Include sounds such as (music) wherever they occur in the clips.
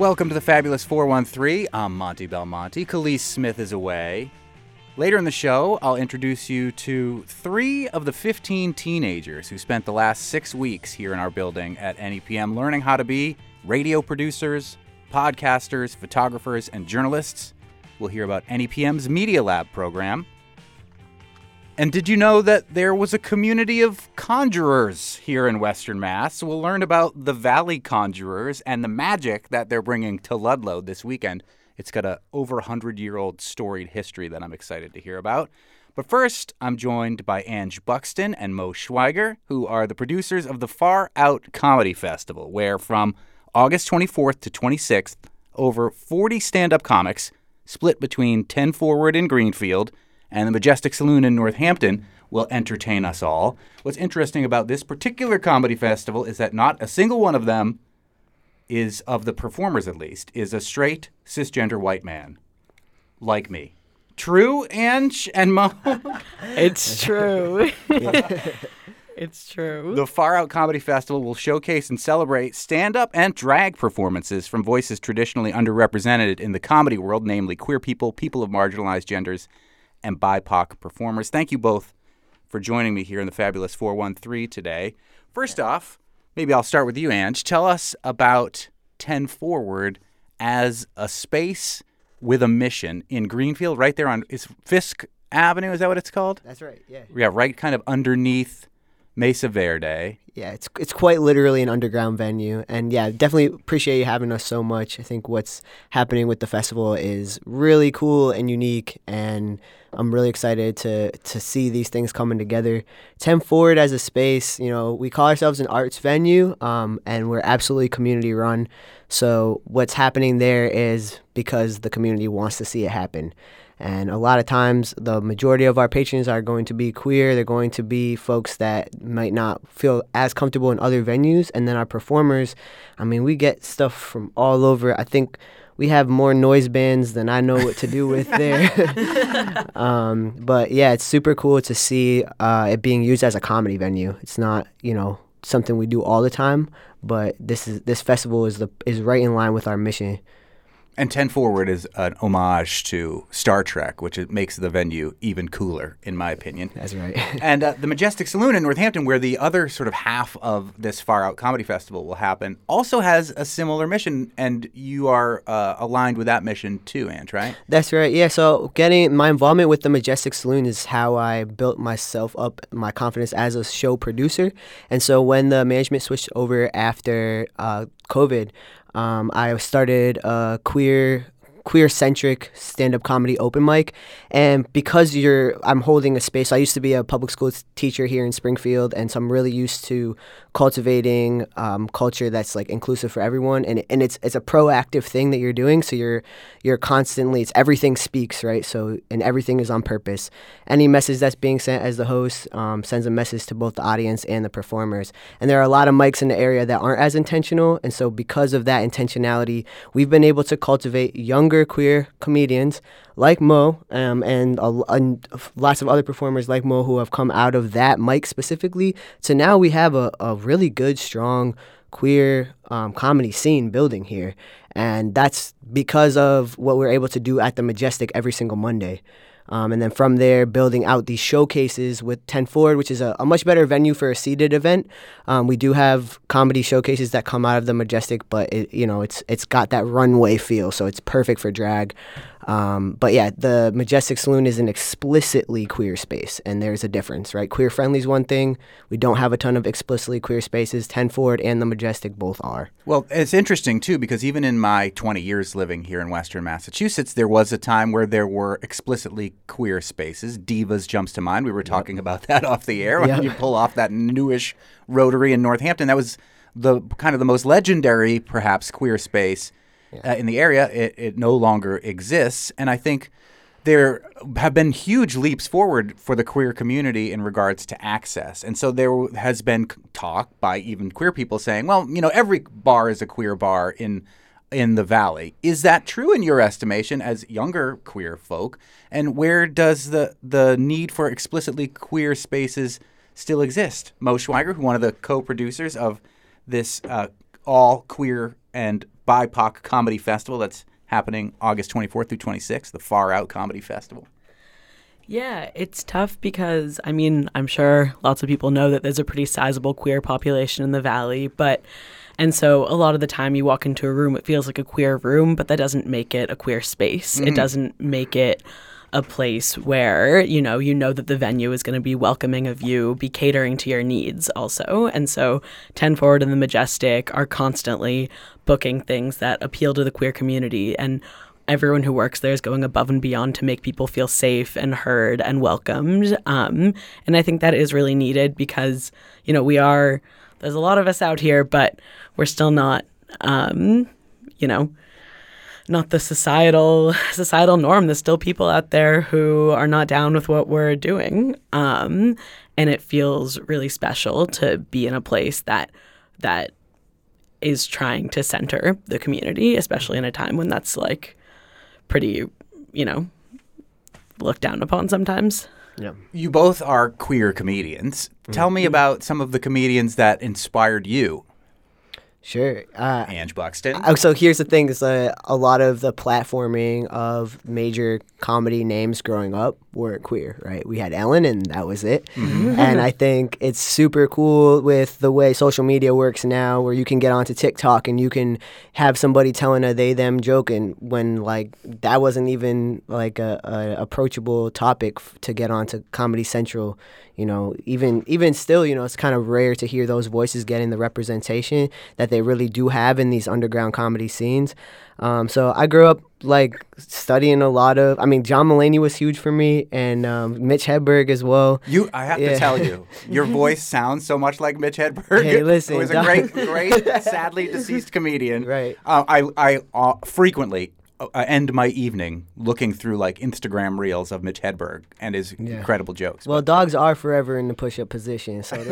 Welcome to the Fabulous 413. I'm Monty Belmonte. Kaliis Smith is away. Later in the show, I'll introduce you to three of the 15 teenagers who spent the last six weeks here in our building at NEPM learning how to be radio producers, podcasters, photographers, and journalists. We'll hear about NEPM's Media Lab program. And did you know that there was a community of conjurers here in Western Mass? We'll learn about the Valley Conjurers and the magic that they're bringing to Ludlow this weekend. It's got a over 100 year old storied history that I'm excited to hear about. But first, I'm joined by Ange Buxton and Mo Schweiger, who are the producers of the Far Out Comedy Festival, where from August 24th to 26th, over 40 stand up comics split between 10 Forward in Greenfield and the Majestic Saloon in Northampton will entertain us all. What's interesting about this particular comedy festival is that not a single one of them is, of the performers at least, is a straight cisgender white man like me. True, Ange and Mo? (laughs) It's true. (laughs) it's true. The Far Out Comedy Festival will showcase and celebrate stand up and drag performances from voices traditionally underrepresented in the comedy world, namely queer people, people of marginalized genders, and BIPOC performers. Thank you both for joining me here in the Fabulous 413 today. First off, maybe I'll start with you, Ange. Tell us about 10 Forward as a space with a mission in Greenfield, right there on is Fiske Avenue. Is that what it's called? That's right. Yeah. Yeah, right kind of underneath Mesa Verde. Yeah, it's it's quite literally an underground venue, and yeah, definitely appreciate you having us so much. I think what's happening with the festival is really cool and unique, and I'm really excited to to see these things coming together. Ten Forward as a space, you know, we call ourselves an arts venue, um, and we're absolutely community run. So what's happening there is because the community wants to see it happen. And a lot of times, the majority of our patrons are going to be queer. They're going to be folks that might not feel as comfortable in other venues. And then our performers, I mean, we get stuff from all over. I think we have more noise bands than I know what to do with (laughs) there. (laughs) um, but yeah, it's super cool to see uh, it being used as a comedy venue. It's not, you know, something we do all the time, but this is this festival is the is right in line with our mission. And 10 Forward is an homage to Star Trek, which makes the venue even cooler, in my opinion. That's right. (laughs) and uh, the Majestic Saloon in Northampton, where the other sort of half of this Far Out Comedy Festival will happen, also has a similar mission, and you are uh, aligned with that mission too, Ange, right? That's right. Yeah. So getting my involvement with the Majestic Saloon is how I built myself up, my confidence as a show producer. And so when the management switched over after uh, COVID, um, I started a queer queer centric stand up comedy open mic. And because you're, I'm holding a space. I used to be a public school teacher here in Springfield, and so I'm really used to cultivating um, culture that's like inclusive for everyone. And and it's it's a proactive thing that you're doing. So you're you're constantly. It's everything speaks right. So and everything is on purpose. Any message that's being sent as the host um, sends a message to both the audience and the performers. And there are a lot of mics in the area that aren't as intentional. And so because of that intentionality, we've been able to cultivate younger queer comedians like Mo um, and, a, and lots of other performers like Mo who have come out of that mic specifically. So now we have a, a really good, strong queer um, comedy scene building here. And that's because of what we're able to do at the Majestic every single Monday. Um, and then from there, building out these showcases with 10 Forward, which is a, a much better venue for a seated event. Um, we do have comedy showcases that come out of the Majestic, but it, you know, it's it's got that runway feel, so it's perfect for drag. Um, but yeah, the Majestic Saloon is an explicitly queer space, and there's a difference, right? Queer friendly is one thing. We don't have a ton of explicitly queer spaces. 10 Forward and the Majestic both are. Well, it's interesting too because even in my 20 years living here in Western Massachusetts, there was a time where there were explicitly queer spaces. Divas jumps to mind. We were talking yep. about (laughs) that off the air when yep. you pull off that newish Rotary in Northampton. That was the kind of the most legendary, perhaps, queer space yeah. uh, in the area. It, it no longer exists, and I think there have been huge leaps forward for the queer community in regards to access. And so there has been talk by even queer people saying, well, you know, every bar is a queer bar in in the valley. Is that true in your estimation as younger queer folk? And where does the the need for explicitly queer spaces still exist? Mo Schweiger, who one of the co-producers of this uh, all queer and BIPOC Comedy Festival that's happening August 24th through 26th, the Far Out Comedy Festival. Yeah, it's tough because, I mean, I'm sure lots of people know that there's a pretty sizable queer population in the Valley, but, and so a lot of the time you walk into a room, it feels like a queer room, but that doesn't make it a queer space. It mm-hmm. doesn't make it a place where, you know, you know that the venue is going to be welcoming of you, be catering to your needs also. And so 10 Forward and the Majestic are constantly booking things that appeal to the queer community. And everyone who works there is going above and beyond to make people feel safe and heard and welcomed. Um, and I think that is really needed because, you know, we are, there's a lot of us out here, but we're still not, um, you know, not the societal societal norm. There's still people out there who are not down with what we're doing, um, and it feels really special to be in a place that that is trying to center the community, especially in a time when that's like pretty, you know, looked down upon sometimes. Yeah. You both are queer comedians. Tell me about some of the comedians that inspired you, Sure. Uh, Ange Buxton. Oh, so here's the thing: is uh, a lot of the platforming of major comedy names growing up weren't queer, right? We had Ellen, and that was it. And I think it's super cool with the way social media works now, where you can get onto TikTok and you can have somebody telling a they them joke, and when like that wasn't even like a, a approachable topic f- to get onto Comedy Central. You know, even even still, you know, it's kind of rare to hear those voices getting the representation that they really do have in these underground comedy scenes. Um, so I grew up like studying a lot of. I mean, John Mulaney was huge for me, and um, Mitch Hedberg as well. You, I have Yeah. to tell you, your (laughs) voice sounds so much like Mitch Hedberg. Hey, listen, who is a great, (laughs) great, sadly deceased comedian. Right. Uh, I, I uh, frequently uh, end my evening looking through like Instagram reels of Mitch Hedberg and his incredible jokes. Well, dogs are forever in the push-up position, so (laughs)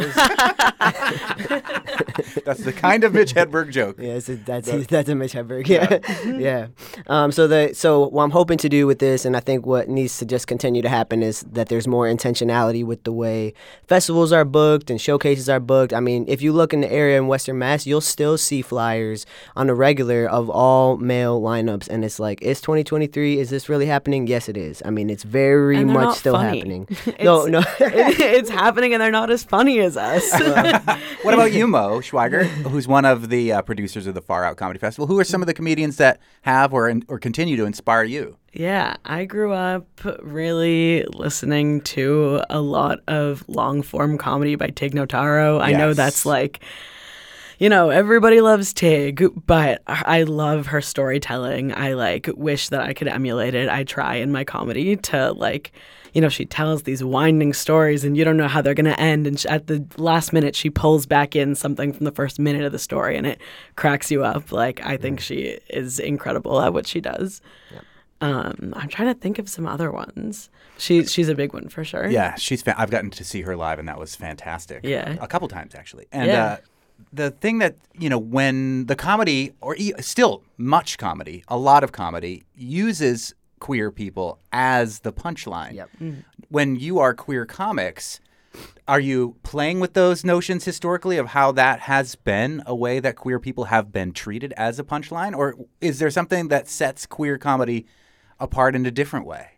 (laughs) That's the kind of Mitch Hedberg joke. yeah, it's a, that's (laughs) that's a Mitch Hedberg. Yeah, yeah. Um, so the so what I'm hoping to do with this, and I think what needs to just continue to happen is that there's more intentionality with the way festivals are booked and showcases are booked. I mean, if you look in the area in Western Mass, you'll still see flyers on a regular of all male lineups, and it's like, is 2023? Is this really happening? Yes, it is. I mean, it's very much still funny. happening. (laughs) no, no. (laughs) it- it's happening and they're not as funny as us. (laughs) What about you, Mo Schweiger, who's one of the uh, producers of the Far Out Comedy Festival? Who are some of the comedians that have or or continue to inspire you? Yeah, I grew up really listening to a lot of long form comedy by Tig Notaro. I know that's like, you know, everybody loves Tig, but I love her storytelling. I like wish that I could emulate it. I try in my comedy to like, you know, she tells these winding stories and you don't know how they're going to end. And sh- at the last minute, she pulls back in something from the first minute of the story and it cracks you up. Like, I think she is incredible at what she does. Um, I'm trying to think of some other ones. She she's a big one for sure. Yeah, she's. Fa- I've gotten to see her live, and that was fantastic. Yeah. a couple times actually. And Yeah. uh, the thing that you know, when the comedy, or e- still much comedy, a lot of comedy uses queer people as the punchline. Yep. Mm-hmm. When you are queer comics. Are you playing with those notions historically of how that has been a way that queer people have been treated as a punchline? Or is there something that sets queer comedy apart in a different way?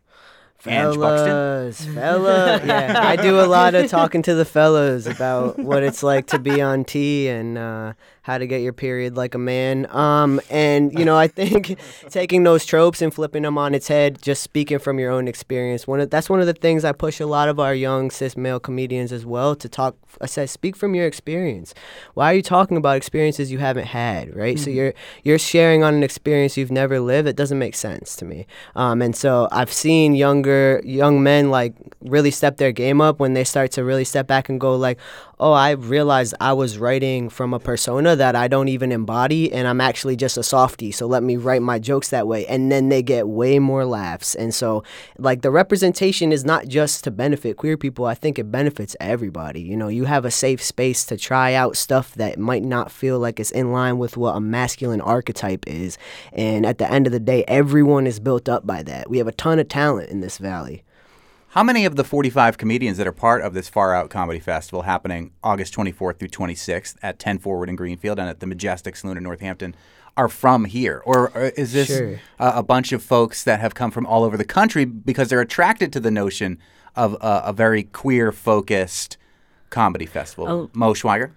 Ange Buxton? (laughs) Fellas, yeah, I do a lot of talking to the fellas about what it's like to be on T and uh, how to get your period like a man. Um, and you know, I think (laughs) taking those tropes and flipping them on its head, just speaking from your own experience. One of that's one of the things I push a lot of our young cis male comedians as well to talk. I said, speak from your experience. Why are you talking about experiences you haven't had? Right. So you're you're sharing on an experience you've never lived. It doesn't make sense to me. Um, and so I've seen younger young men like really step their game up when they start to really step back and go like, oh, I realized I was writing from a persona that I don't even embody, and I'm actually just a softie. So let me write my jokes that way, and then they get way more laughs. And so, like the representation is not just to benefit queer people. I think it benefits everybody. You know, you have a safe space to try out stuff that might not feel like it's in line with what a masculine archetype is. And at the end of the day, everyone is built up by that. We have a ton of talent in this valley. How many of the 45 comedians that are part of this Far Out Comedy Festival happening August 24th through 26th at 10 Forward in Greenfield and at the Majestic Saloon in Northampton are from here? Or, or is this Sure. a, a bunch of folks that have come from all over the country because they're attracted to the notion of a, a very queer focused comedy festival? Oh. Mo Schweiger?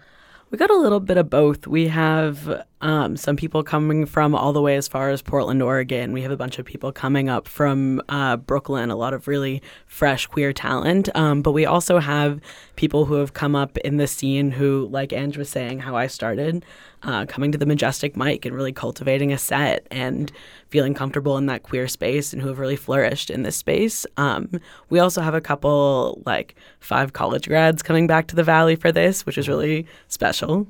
We got a little bit of both. We have um, some people coming from all the way as far as Portland, Oregon. We have a bunch of people coming up from uh, Brooklyn, a lot of really fresh queer talent. Um, but we also have people who have come up in the scene who, like Ange was saying, how I started, uh, coming to the Majestic Mic and really cultivating a set and feeling comfortable in that queer space and who have really flourished in this space. Um, we also have a couple, like five college grads coming back to the Valley for this, which is really special.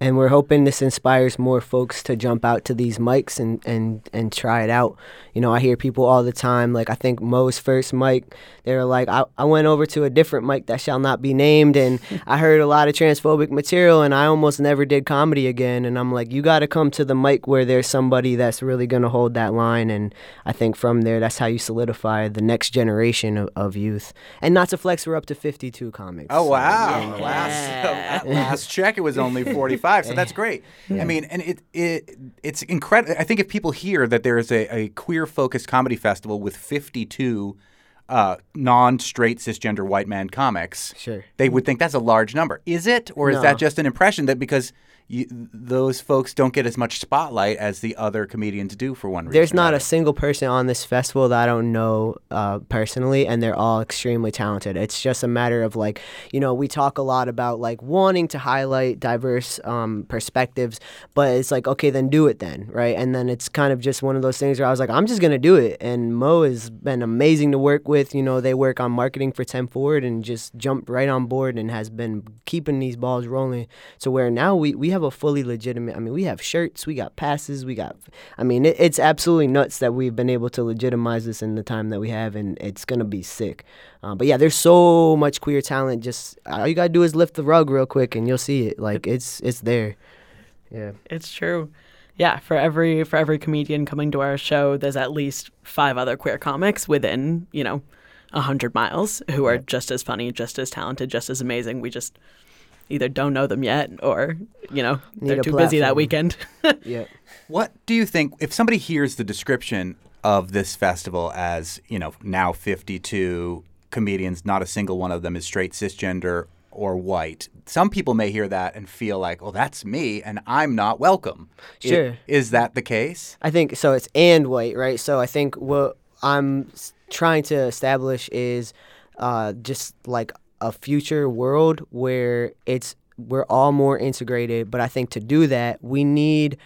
Yeah. And we're hoping this inspires more folks to jump out to these mics and, and, and try it out. You know, I hear people all the time, like I think Mo's first mic, they were like, I, I went over to a different mic that shall not be named and (laughs) I heard a lot of transphobic material and I almost never did comedy again. And I'm like, you got to come to the mic where there's somebody that's really going to hold that line. And I think from there, that's how you solidify the next generation of, of youth. And not to flex, we're up to 52 comics. Oh wow! yeah, yeah. Last last check, it was only (laughs) forty So that's great. I mean, and it it it's incredible. I think if people hear that there is a, a queer focused comedy festival with fifty two uh, non straight cisgender white man comics, Sure. they would think that's a large number. Is it, or is that just an impression that because you, those folks don't get as much spotlight as the other comedians do for one reason? There's not a single person on this festival that I don't know uh, personally, and they're all extremely talented. It's just a matter of like, you know, we talk a lot about like wanting to highlight diverse um, perspectives, but it's like, okay, then do it then, right? And then it's kind of just one of those things where I was like, I'm just gonna do it. And Mo has been amazing to work with. You know, they work on marketing for Ten Forward and just jumped right on board and has been keeping these balls rolling to where now we, we have a fully legitimate. I mean, we have shirts, we got passes, we got. I mean, it, it's absolutely nuts that we've been able to legitimize this in the time that we have, and it's gonna be sick. Uh, but yeah, there's so much queer talent. Just all you gotta do is lift the rug real quick, and you'll see it. Like it's it's there. Yeah. It's true. Yeah, for every for every comedian coming to our show, there's at least five other queer comics within, you know, a hundred miles who are just as funny, just as talented, just as amazing. We just either don't know them yet or, you know, Need they're a too busy that weekend. (laughs) Yeah. What do you think if somebody hears the description of this festival as, you know, now 52 comedians, not a single one of them is straight, cisgender, or white? Some people may hear that and feel like, oh, that's me and I'm not welcome. Sure. Is that the case? I think so. It's and white, right? So I think what I'm trying to establish is uh, just like a future world where it's we're all more integrated. But I think to do that, we need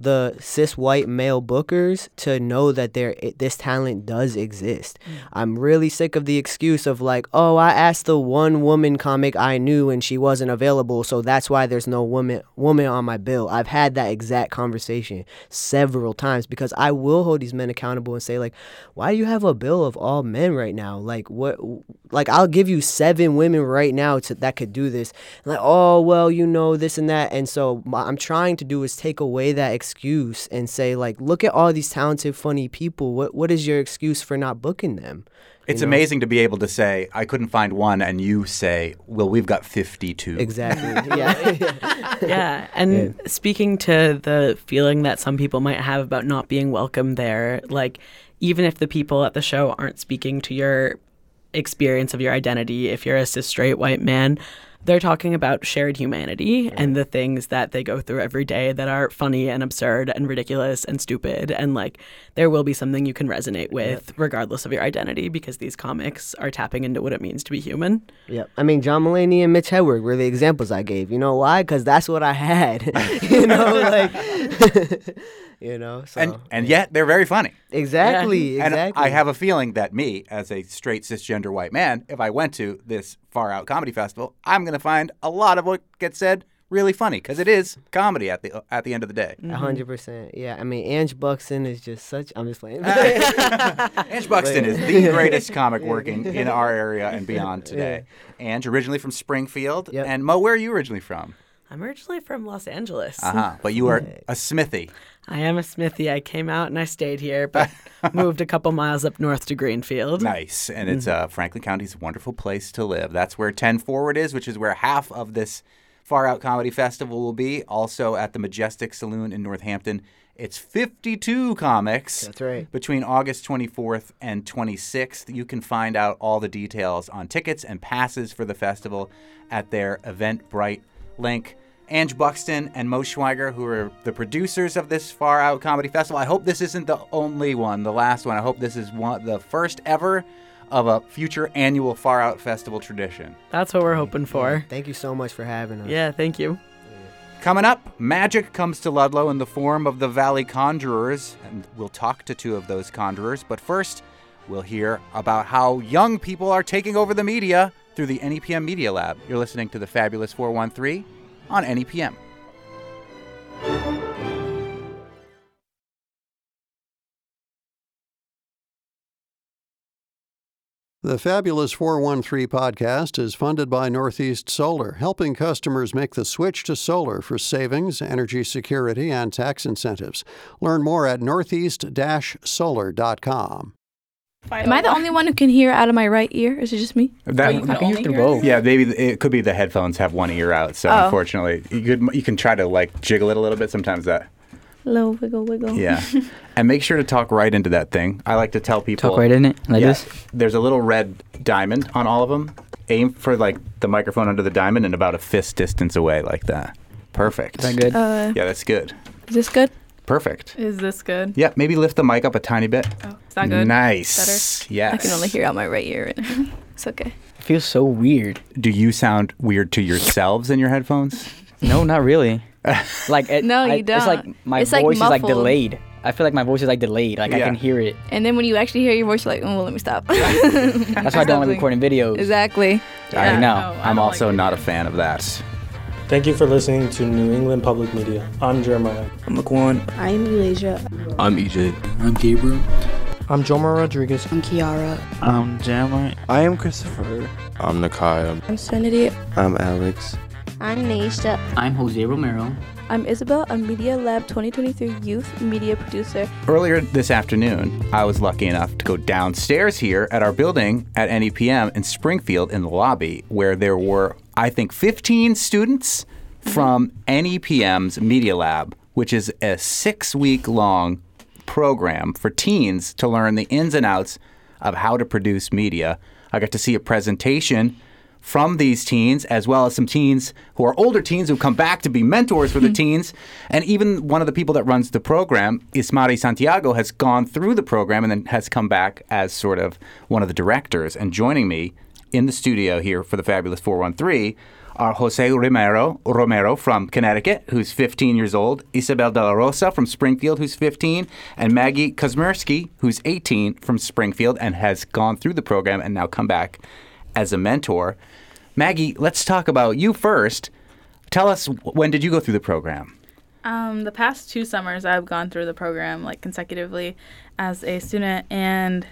the cis white male bookers to know that there this talent does exist. Mm. I'm really sick of the excuse of like, oh, I asked the one woman comic I knew and she wasn't available, so that's why there's no woman woman on my bill. I've had that exact conversation several times because I will hold these men accountable and say like, why do you have a bill of all men right now? Like what? Like I'll give you seven women right now to, that could do this. And like, oh well, you know this and that, and so what I'm trying to do is take away that excuse and say like, look at all these talented, funny people. What what is your excuse for not booking them? It's You know? amazing to be able to say, I couldn't find one, and you say, well, we've got 52. Exactly. (laughs) yeah. (laughs) yeah. And speaking to the feeling that some people might have about not being welcome there, like even if the people at the show aren't speaking to your experience of your identity, if you're a cis straight white man, they're talking about shared humanity and the things that they go through every day that are funny and absurd and ridiculous and stupid. And like, there will be something you can resonate with regardless of your identity because these comics are tapping into what it means to be human. Yep. I mean, John Mulaney and Mitch Hedberg were the examples I gave. You know why? Because that's what I had. (laughs) you know, like, (laughs) you know. So and and yet they're very funny. exactly, And exactly. I have a feeling that me, as a straight cisgender white man, if I went to this far out comedy festival, I'm going to find a lot of what gets said really funny because it is comedy at the at the end of the day. A hundred percent. Yeah. I mean, Ange Buxton is just such. I'm just playing. (laughs) Ange Buxton is the greatest comic working in our area and beyond today. Ange, originally from Springfield, Yep. and Mo, where are you originally from? I'm originally from Los Angeles. Uh huh. But you are a Smithie. I am a Smithie. I came out and I stayed here, but (laughs) moved a couple miles up north to Greenfield. Nice. And it's uh, Franklin County's a wonderful place to live. That's where 10 Forward is, which is where half of this Far Out Comedy Festival will be. Also at the Majestic Saloon in Northampton. It's 52 comics. That's right. Between August 24th and 26th. You can find out all the details on tickets and passes for the festival at their Eventbrite link. Ange Buxton and Mo Schweiger, who are the producers of this Far Out Comedy Festival. I hope this isn't the only one, the last one. I hope this is one, the first ever of a future annual Far Out Festival tradition. That's what we're hoping for. Thank you so much for having us. Yeah, thank you. Coming up, magic comes to Ludlow in the form of the Valley Conjurers, and we'll talk to two of those conjurers. But first, we'll hear about how young people are taking over the media through the NEPM Media Lab. You're listening to the Fabulous 413 on NEPM. The Fabulous 413 podcast is funded by Northeast Solar, helping customers make the switch to solar for savings, energy security, and tax incentives. Learn more at northeast solar.com. Am I the only one who can hear out of my right ear? Is it just me? That, you can only hear it? Yeah, maybe it could be the headphones have one ear out. So Oh. unfortunately, you could you can try to like jiggle it a little bit. Sometimes that Little wiggle wiggle. yeah, (laughs) and make sure to talk right into that thing. I like to tell people Talk right in it like Yeah, this. There's a little red diamond on all of them. Aim for like the microphone under the diamond and about a fist distance away, like that. Perfect. Is that good? Uh, Yeah, that's good. is this good? Perfect. Is this good? Yeah, maybe lift the mic up a tiny bit. Oh, is that good? Nice. Yes. I can only hear out my right ear. (laughs) it's okay. it feels so weird. Do you sound weird to yourselves in your headphones? No, not really. (laughs) Like it, No, I- you It's like don't. my It's, like, voice is like delayed. I feel like my voice is like delayed. Like I can hear it. And then when you actually hear your voice, you're like, oh, well, let me stop. (laughs) That's why I don't like recording videos. exactly. I know. No, I I'm don't also like not a fan of that. Thank you for listening to New England Public Media. I'm Jeremiah. I'm Laquan. I'm Elijah. I'm EJ. I'm Gabriel. I'm Jomar Rodriguez. I'm Kiara. I'm Jeremiah. I am Christopher. I'm Nakai. I'm Serenity. I'm Alex. I'm Nisha. I'm Jose Romero. I'm Isabel, a Media Lab 2023 Youth Media Producer. Earlier this afternoon, I was lucky enough to go downstairs here at our building at NEPM in Springfield in the lobby, where there were, I think, 15 students from NEPM's Media Lab, which is a six week long program for teens to learn the ins and outs of how to produce media. I got to see a presentation from these teens, as well as some teens who are older teens who come back to be mentors for the hmm. teens. And even one of the people that runs the program, Ismari Santiago, has gone through the program and then has come back as sort of one of the directors. And joining me in the studio here for the Fabulous 413 are Jose Romero, Romero from Connecticut, who's 15 years old, Isabel Delarosa from Springfield, who's 15, and Maggie Kocsmiersky, who's 18 from Springfield and has gone through the program and now come back as a mentor. Maggie, let's talk about you first. Tell us when did you go through the program? Um, the past two summers, I've gone through the program like consecutively as a student, and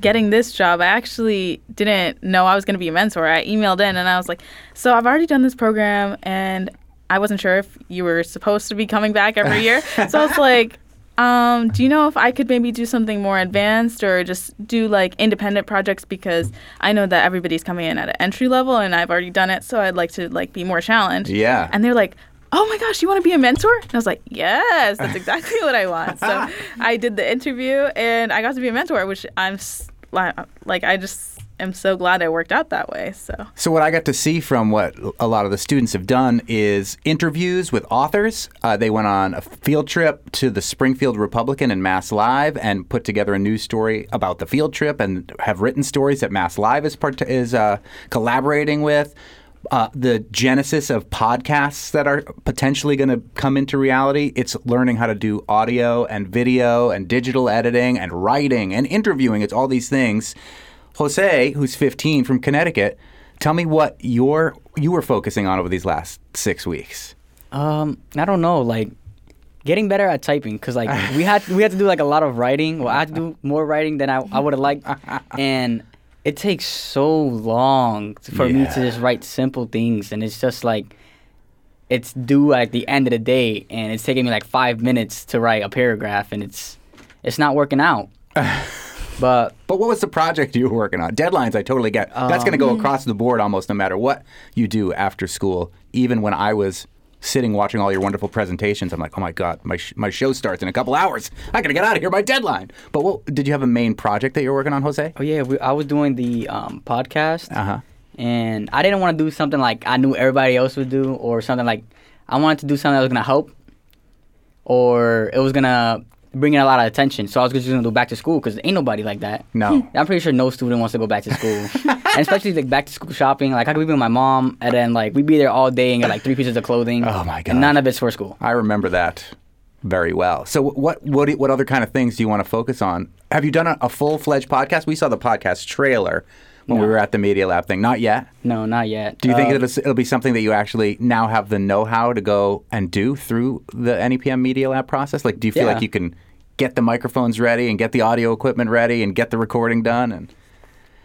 getting this job, I actually didn't know I was going to be a mentor. I emailed in and I was like, "So I've already done this program, and I wasn't sure if you were supposed to be coming back every year." (laughs) so I was like. Um, do you know if I could maybe do something more advanced or just do like independent projects because I know that everybody's coming in at an entry level and I've already done it, so I'd like to like be more challenged. Yeah. And they're like, "Oh my gosh, you want to be a mentor?" And I was like, "Yes, that's (laughs) exactly what I want." So (laughs) I did the interview and I got to be a mentor, which I'm like, I just am so glad it worked out that way. So So, what I got to see from what a lot of the students have done is interviews with authors. Uh, they went on a field trip to the Springfield Republican and Mass Live and put together a news story about the field trip and have written stories that Mass Live is, part- is uh, collaborating with. Uh, the genesis of podcasts that are potentially going to come into reality. It's learning how to do audio and video and digital editing and writing and interviewing. It's all these things. Jose, who's 15 from Connecticut, tell me what you're you were focusing on over these last six weeks. Um, I don't know, like getting better at typing because like we had we had to do like a lot of writing. Well, I had to do more writing than I, I would have liked, (laughs) and it takes so long for me to just write simple things, and it's just like it's due at the end of the day, and it's taking me like five minutes to write a paragraph, and it's it's not working out. (laughs) but But what was the project you were working on? Deadlines, I totally get. That's going to go Um, across the board almost no matter what you do after school. Even when I was sitting watching all your wonderful presentations, I'm like, oh my god, my sh- my show starts in a couple hours. I got to get out of here. My deadline. But what did you have a main project that you were working on, Jose? oh yeah, we, I was doing the um, podcast, Uh huh. and I didn't want to do something like I knew everybody else would do, or something like I wanted to do something that was gonna help, or it was gonna bring in a lot of attention. So I was just gonna do back to school because ain't nobody like that. No. (laughs) I'm pretty sure no student wants to go back to school, (laughs) and especially like back to school shopping. Like I could be with my mom, and then like we'd be there all day and get like three pieces of clothing. Oh, my God. None of it's for school. I remember that very well. So what what what other kind of things do you want to focus on? Have you done a, a full fledged podcast? We saw the podcast trailer when we were at the Media Lab thing. Not yet. No, not yet. Do you think Uh, it'll, it'll be something that you actually now have the know-how to go and do through the NEPM Media Lab process? Like, do you feel Yeah. like you can get the microphones ready and get the audio equipment ready and get the recording done? And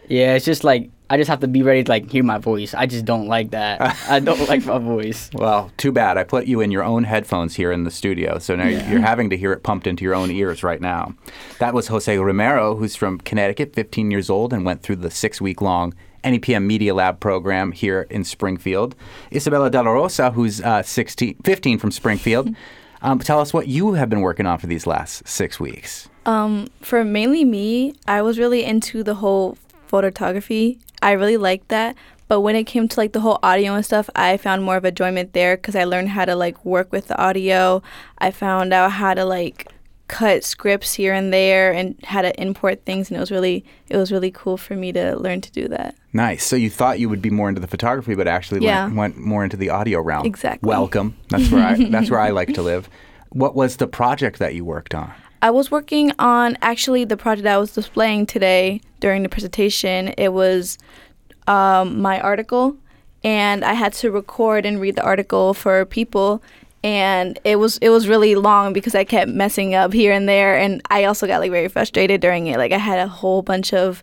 Yeah, it's just like I just have to be ready to like hear my voice. I just don't like that. I (laughs) don't like my voice. well, too bad. I put you in your own headphones here in the studio, so now you're having to hear it pumped into your own ears right now. That was Jose Romero, who's from Connecticut, 15 years old, and went through the six-week-long NEPM Media Lab program here in Springfield. Isabella Delarosa, who's uh, 16, 15 from Springfield. (laughs) Um, tell us what you have been working on for these last six weeks. Um, for mainly me, I was really into the whole photography. I really liked that. But when it came to like the whole audio and stuff, I found more of a enjoyment there because I learned how to like work with the audio. I found out how to like cut scripts here and there and how to import things, and it was really it was really cool for me to learn to do that. Nice. So you thought you would be more into the photography, but actually Yeah. went, went more into the audio realm. Exactly. Welcome. That's where I that's where I like to live. What was the project that you worked on? I was working on actually the project I was displaying today during the presentation. It was um, my article, and I had to record and read the article for people. And it was it was really long because I kept messing up here and there, and I also got like very frustrated during it. Like I had a whole bunch of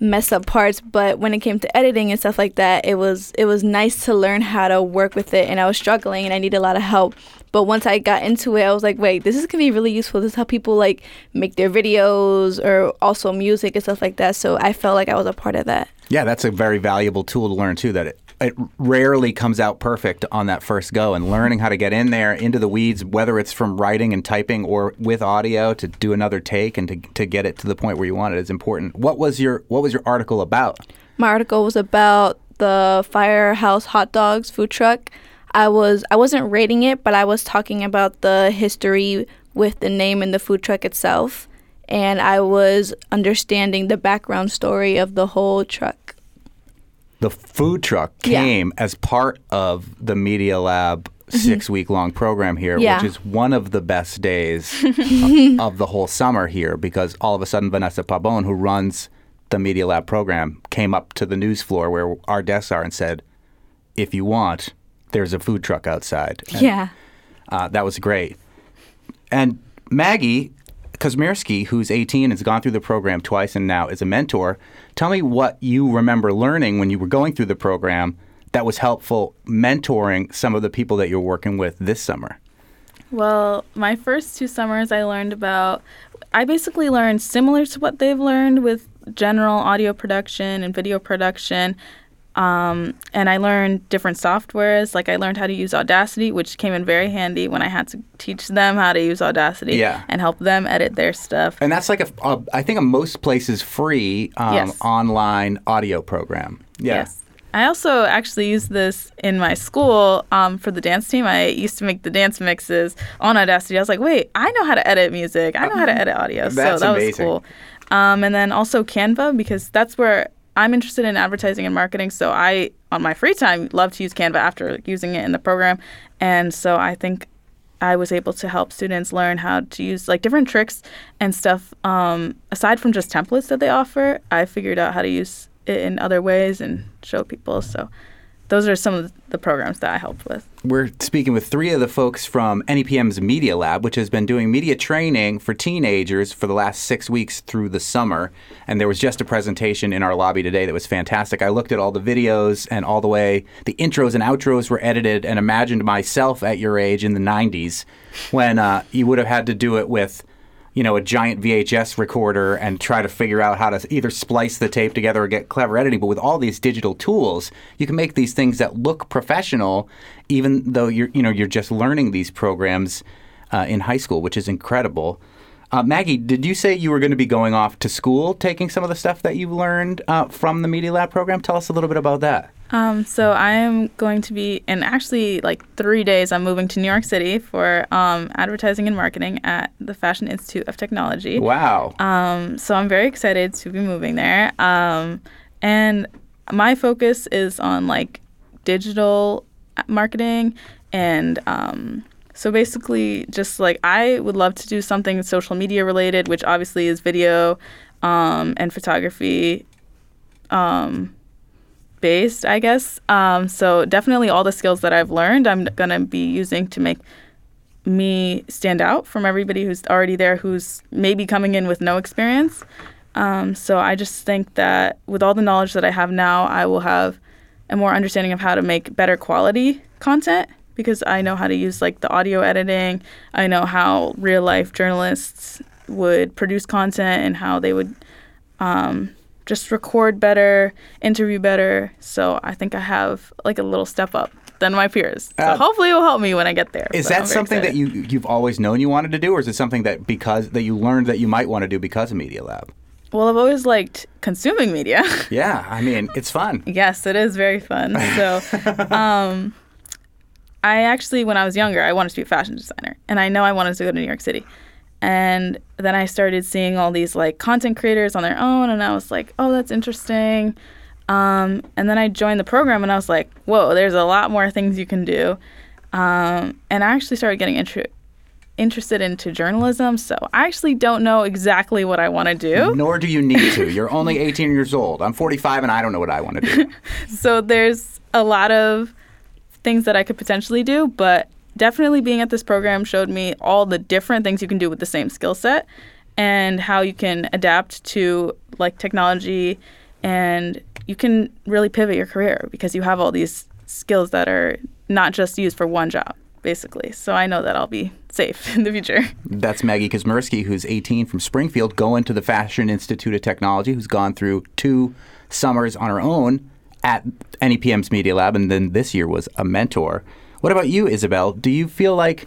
messed up parts, but when it came to editing and stuff like that, it was it was nice to learn how to work with it. And I was struggling, and I needed a lot of help. But once I got into it, I was like, wait, this is gonna be really useful. This is how people like make their videos or also music and stuff like that. So I felt like I was a part of that. Yeah, that's a very valuable tool to learn too. That it, it rarely comes out perfect on that first go, and learning how to get in there into the weeds, whether it's from writing and typing or with audio, to do another take and to, to get it to the point where you want it is important. What was your What was your article about? My article was about the Firehouse hot dogs food truck. I was I wasn't rating it, but I was talking about the history with the name and the food truck itself, and I was understanding the background story of the whole truck. The food truck Yeah. came as part of the Media Lab six week long program here, Mm-hmm. Yeah. which is one of the best days (laughs) of the whole summer here because all of a sudden Vanessa Pabon, who runs the Media Lab program, came up to the news floor where our desks are and said, If you want, there's a food truck outside. And, Yeah. uh, that was great. And Maggie Kocsmiersky, who's 18 and has gone through the program twice and now is a mentor, tell me what you remember learning when you were going through the program that was helpful mentoring some of the people that you're working with this summer. Well, my first two summers, I learned about. I basically learned similar to what they've learned with general audio production and video production. Um, and I learned different softwares. Like I learned how to use Audacity, which came in very handy when I had to teach them how to use Audacity Yeah. and help them edit their stuff. And that's like a, a I think a most places free um, Yes. online audio program. Yeah. Yes. I also actually used this in my school um, for the dance team. I used to make the dance mixes on Audacity. I was like, wait, I know how to edit music. I know how to edit audio. so That's that amazing. was cool. Um, and then also Canva because that's where I'm interested in advertising and marketing. So I, on my free time, love to use Canva after using it in the program. And so I think I was able to help students learn how to use like different tricks and stuff. Um, aside from just templates that they offer, I figured out how to use it in other ways and show people. So those are some of the programs that I helped with. We're speaking with three of the folks from NEPM's Media Lab, which has been doing media training for teenagers for the last six weeks through the summer. And there was just a presentation in our lobby today that was fantastic. I looked at all the videos and all the way the intros and outros were edited and imagined myself at your age in the 90s when uh, you would have had to do it with you know, a giant VHS recorder and try to figure out how to either splice the tape together or get clever editing. But with all these digital tools, you can make these things that look professional, even though you're, you know, you're just learning these programs uh, in high school, which is incredible. Uh, Maggie, did you say you were going to be going off to school, taking some of the stuff that you learned uh, from the Media Lab program? Tell us a little bit about that. Um, so I am going to be in actually like three days. I'm moving to New York City for um, advertising and marketing at the Fashion Institute of Technology. Wow. Um, so I'm very excited to be moving there. Um, and my focus is on like digital marketing and um, so basically just like I would love to do something social media related, which obviously is video um, and photography. Um, based, I guess. Um, so definitely all the skills that I've learned, I'm gonna be using to make me stand out from everybody who's already there, who's maybe coming in with no experience. Um, so I just think that with all the knowledge that I have now, I will have a more understanding of how to make better quality content because I know how to use like the audio editing. I know how real life journalists would produce content and how they would um, just record better, interview better. So I think I have like a little step up than my peers. So Uh, hopefully it will help me when I get there. Is that something that you you've always known you wanted to do, or is it something that because that you learned that you might want to do because of Media Lab? Well, I've always liked consuming media. (laughs) Yeah, I mean it's fun. yes, it is very fun. So, (laughs) um, I actually, when I was younger, I wanted to be a fashion designer, and I know I wanted to go to New York City. And then I started seeing all these like content creators on their own, and I was like, oh, that's interesting. Um, and then I joined the program, and I was like, whoa, there's a lot more things you can do. Um, and I actually started getting inter- interested into journalism. So I actually don't know exactly what I want to do. (laughs) Nor do you need to. You're only 18 years old. I'm 45 and I don't know what I want to do. (laughs) so there's a lot of things that I could potentially do, but definitely being at this program showed me all the different things you can do with the same skill set and how you can adapt to like technology and you can really pivot your career because you have all these skills that are not just used for one job basically. So I know that I'll be safe (laughs) in the future. That's Maggie Kocsmiersky, who's 18 from Springfield, going to the Fashion Institute of Technology, who's gone through two summers on her own at NEPM's Media Lab, and then this year was a mentor. What about you, Isabel? Do you feel like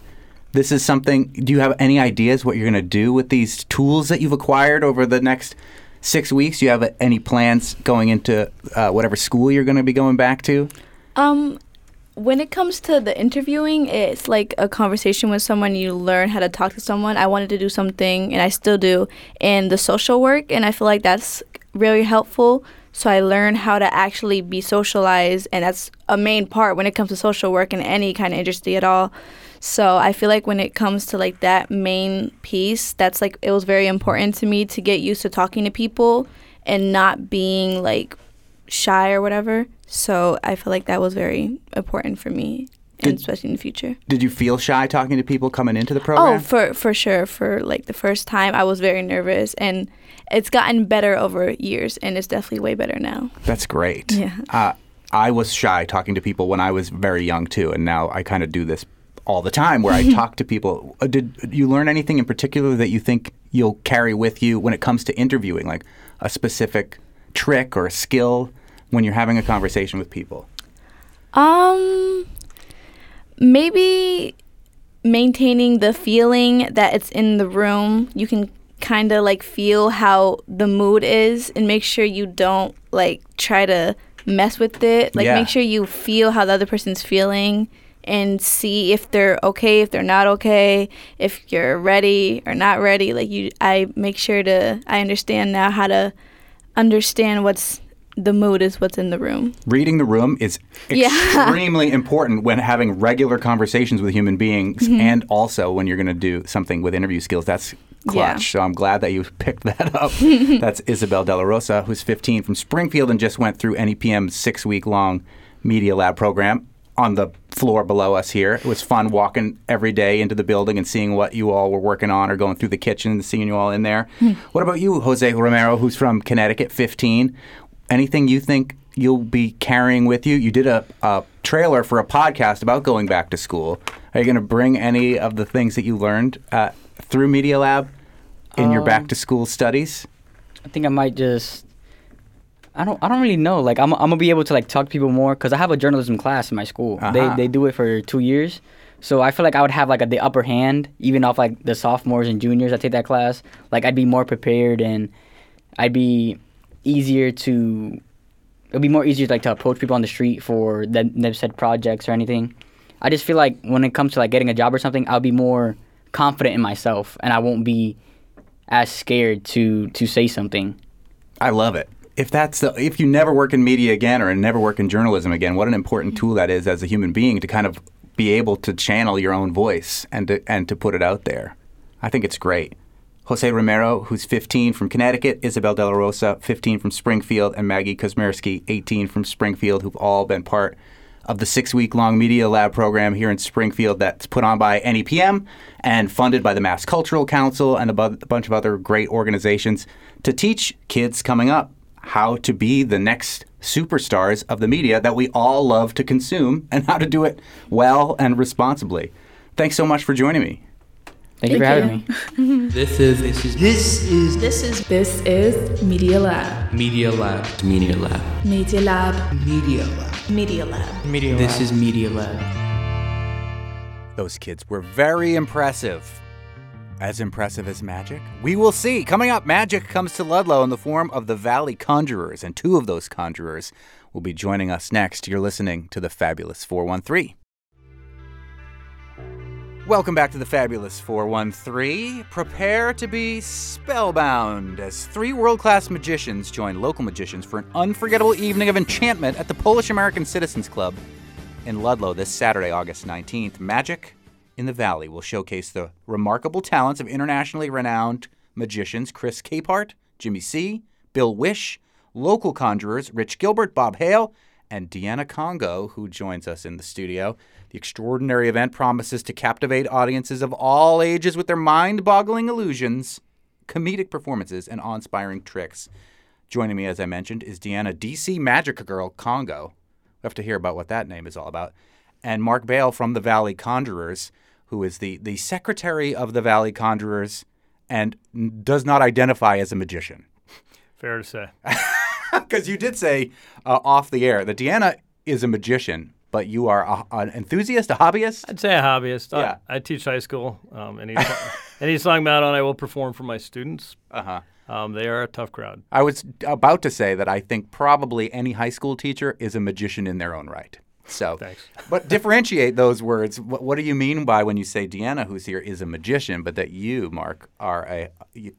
this is something? Do you have any ideas what you're going to do with these tools that you've acquired over the next six weeks? Do you have any plans going into uh, whatever school you're going to be going back to? Um, when it comes to the interviewing, it's like a conversation with someone. You learn how to talk to someone. I wanted to do something, and I still do, in the social work, and I feel like that's really helpful. So I learned how to actually be socialized, and that's a main part when it comes to social work in any kind of industry at all. So I feel like when it comes to like that main piece, that's like it was very important to me to get used to talking to people and not being like shy or whatever. So I feel like that was very important for me, and Did- especially in the future. Did you feel shy talking to people coming into the program? Oh, for for sure. For like the first time, I was very nervous, and it's gotten better over years, and it's definitely way better now. That's great. Yeah. Uh, I was shy talking to people when I was very young too, and now I kind of do this all the time where I (laughs) talk to people. Uh, Did you learn anything in particular that you think you'll carry with you when it comes to interviewing, like a specific trick or a skill when you're having a conversation with people? Um, maybe maintaining the feeling that it's in the room. You can kind of like feel how the mood is and make sure you don't like try to mess with it. Like Yeah. make sure you feel how the other person's feeling and see if they're okay, if they're not okay, if you're ready or not ready. Like you I make sure to I understand now how to understand what's the mood is what's in the room. Reading the room is (laughs) Yeah. extremely important when having regular conversations with human beings Mhm. and also when you're going to do something with interview skills. That's clutch. Yeah. So I'm glad that you (laughs) picked that up. (laughs) That's Isabel Delarosa, who's 15 from Springfield and just went through NEPM's six week long Media Lab program on the floor below us here. It was fun walking every day into the building and seeing what you all were working on or going through the kitchen and seeing you all in there. What about you, Jose Romero, who's from Connecticut, 15? Anything you think you'll be carrying with you? You did a, a trailer for a podcast about going back to school. Are you going to bring any of the things that you learned uh, through Media Lab in your Um, back to school studies? I think I might just. I don't. I don't really know. Like I'm. I'm gonna be able to like talk to people more because I have a journalism class in my school. Uh-huh. They they do it for two years, so I feel like I would have like a, the upper hand even off like the sophomores and juniors that take that class. Like I'd be more prepared and I'd be easier to. It'd be more easier to, like to approach people on the street for them, them said projects or anything. I just feel like when it comes to like getting a job or something, I'll be more confident in myself and I won't be as scared to to say something. I love it. If that's the, if you never work in media again or never work in journalism again, what an important mm-hmm. tool that is as a human being to kind of be able to channel your own voice and to, and to put it out there. I think it's great. Jose Romero, who's 15 from Connecticut, Isabel Delarosa, 15 from Springfield, and Maggie Kocsmiersky, 18 from Springfield, who've all been part of the six week long Media Lab program here in Springfield that's put on by NEPM and funded by the Mass Cultural Council and a, bu- a bunch of other great organizations to teach kids coming up how to be the next superstars of the media that we all love to consume and how to do it well and responsibly. Thanks so much for joining me. Thank, you for having me. This is this is this is This is this is Media Lab. Media Lab. Media Lab. Media Lab. Media Lab. Media Lab. Media Lab. This is Media Lab. Those kids were very impressive. As impressive as Magic? We will see. Coming up, Magic comes to Ludlow in the form of the Valley Conjurers, and two of those conjurers will be joining us next. You're listening to the Fabulous 413. Welcome back to the Fabulous 413. Prepare to be spellbound as three world class magicians join local magicians for an unforgettable evening of enchantment at the Polish American Citizens Club in Ludlow this Saturday, August 19th. Magic in the Valley will showcase the remarkable talents of internationally renowned magicians Chris Capehart, Jimmy C., Bill Wisch, local conjurers Rich Gilbert, Bob Hale, and Deanna Congo, who joins us in the studio. The extraordinary event promises to captivate audiences of all ages with their mind boggling illusions, comedic performances, and awe inspiring tricks. Joining me, as I mentioned, is Deanna DC Magic Girl Congo. We have to hear about what that name is all about. And Mark Bale from the Valley Conjurers, who is the, the secretary of the Valley Conjurers and does not identify as a magician. Fair to say. (laughs) Because you did say uh, off the air that Deanna is a magician, but you are a, an enthusiast, a hobbyist? I'd say a hobbyist. Yeah. I, teach high school. Um, any, (laughs) any song Mount on, I will perform for my students. Uh-huh. Um, they are a tough crowd. I was about to say that I think probably any high school teacher is a magician in their own right. So, Thanks. (laughs) but differentiate those words. What, what do you mean by when you say Deanna, who's here, is a magician, but that you, Mark, are a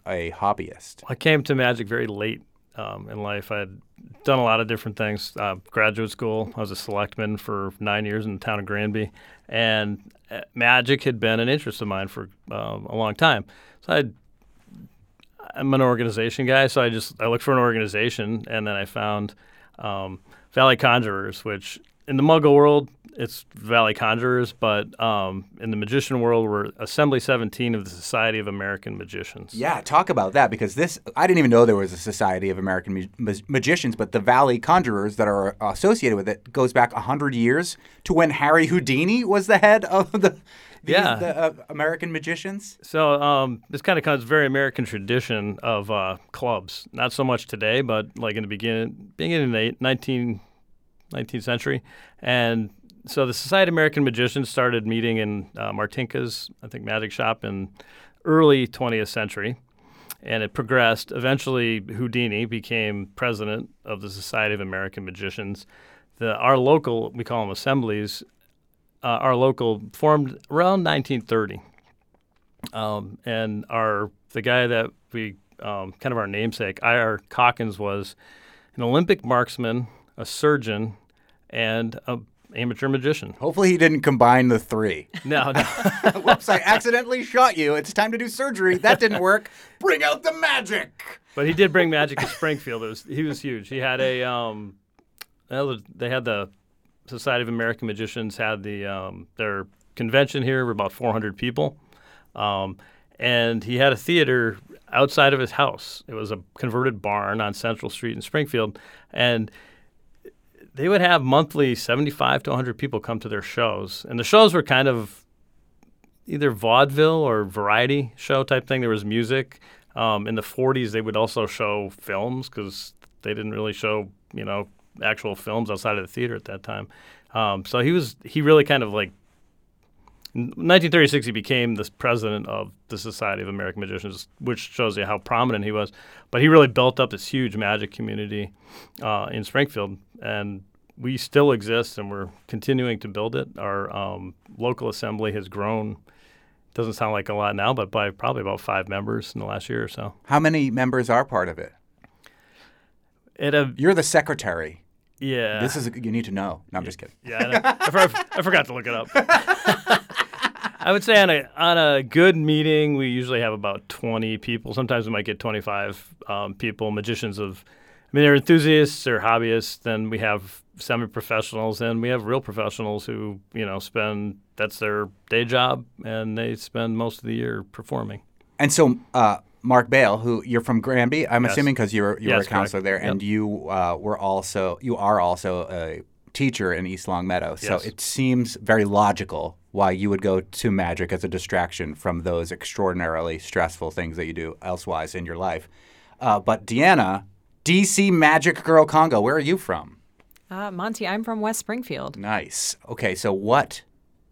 a hobbyist? I came to magic very late um, in life. I had done a lot of different things. Uh, graduate school, I was a selectman for nine years in the town of Granby, and uh, magic had been an interest of mine for um, a long time. So I, I'm an organization guy, so I just I looked for an organization, and then I found um, Valley Conjurers, which in the Muggle world it's Valley Conjurers, but um, in the magician world we're Assembly 17 of the Society of American Magicians. Yeah, talk about that because this I didn't even know there was a Society of American Mag- Mag- Magicians, but the Valley Conjurers that are associated with it goes back hundred years to when Harry Houdini was the head of the these, Yeah. the uh, American magicians. So um, this kind of comes very American tradition of uh, clubs. Not so much today, but like in the beginning, beginning of the 19, 19th century. And so the Society of American Magicians started meeting in uh, Martinka's, I think, magic shop in early 20th century. And it progressed. Eventually, Houdini became president of the Society of American Magicians. The, our local, we call them assemblies, uh, our local formed around 1930. Um, and our the guy that we um, kind of our namesake, I.R. Calkins, was an Olympic marksman, a surgeon, and a amateur magician. Hopefully, he didn't combine the three. No, no. (laughs) Whoops! I accidentally shot you. It's time to do surgery. That didn't work. Bring out the magic. But he did bring magic to Springfield. It was he was huge. He had a um, they had the Society of American Magicians had the um, their convention here. We're about 400 people, um, and he had a theater outside of his house. It was a converted barn on Central Street in Springfield, and they would have monthly 75 to 100 people come to their shows, and the shows were kind of either vaudeville or variety show type thing. There was music. Um, in the 40s, they would also show films because they didn't really show, you know, actual films outside of the theater at that time. Um, so he was he really kind of like in 1936 he became the president of the Society of American Magicians, which shows you how prominent he was. But he really built up this huge magic community uh, in Springfield, and we still exist, and we're continuing to build it. Our um, local assembly has grown. Doesn't sound like a lot now, but by probably about five members in the last year or so. How many members are part of it? It a, You're the secretary. yeah. This is you need to know. No, I'm just kidding. Yeah, I. I, I forgot to look it up. (laughs) I would say on a on a good meeting, we usually have about 20 people. Sometimes we might get 25 um, people, magicians of. I mean, they're enthusiasts, they're hobbyists. Then we have semi-professionals, and we have real professionals who you know spend that's their day job, and they spend most of the year performing. And so, uh, Mark Bale, who you're from Granby, I'm Yes. assuming because you're you were Yes, a counselor correct. there, and Yep. you uh, were also you are also a teacher in East Longmeadow. So Yes. it seems very logical why you would go to magic as a distraction from those extraordinarily stressful things that you do elsewise in your life. Uh, but Deanna, DC Magic Girl Congo, where are you from? Uh, Monty, I'm from West Springfield. Nice. Okay, so what?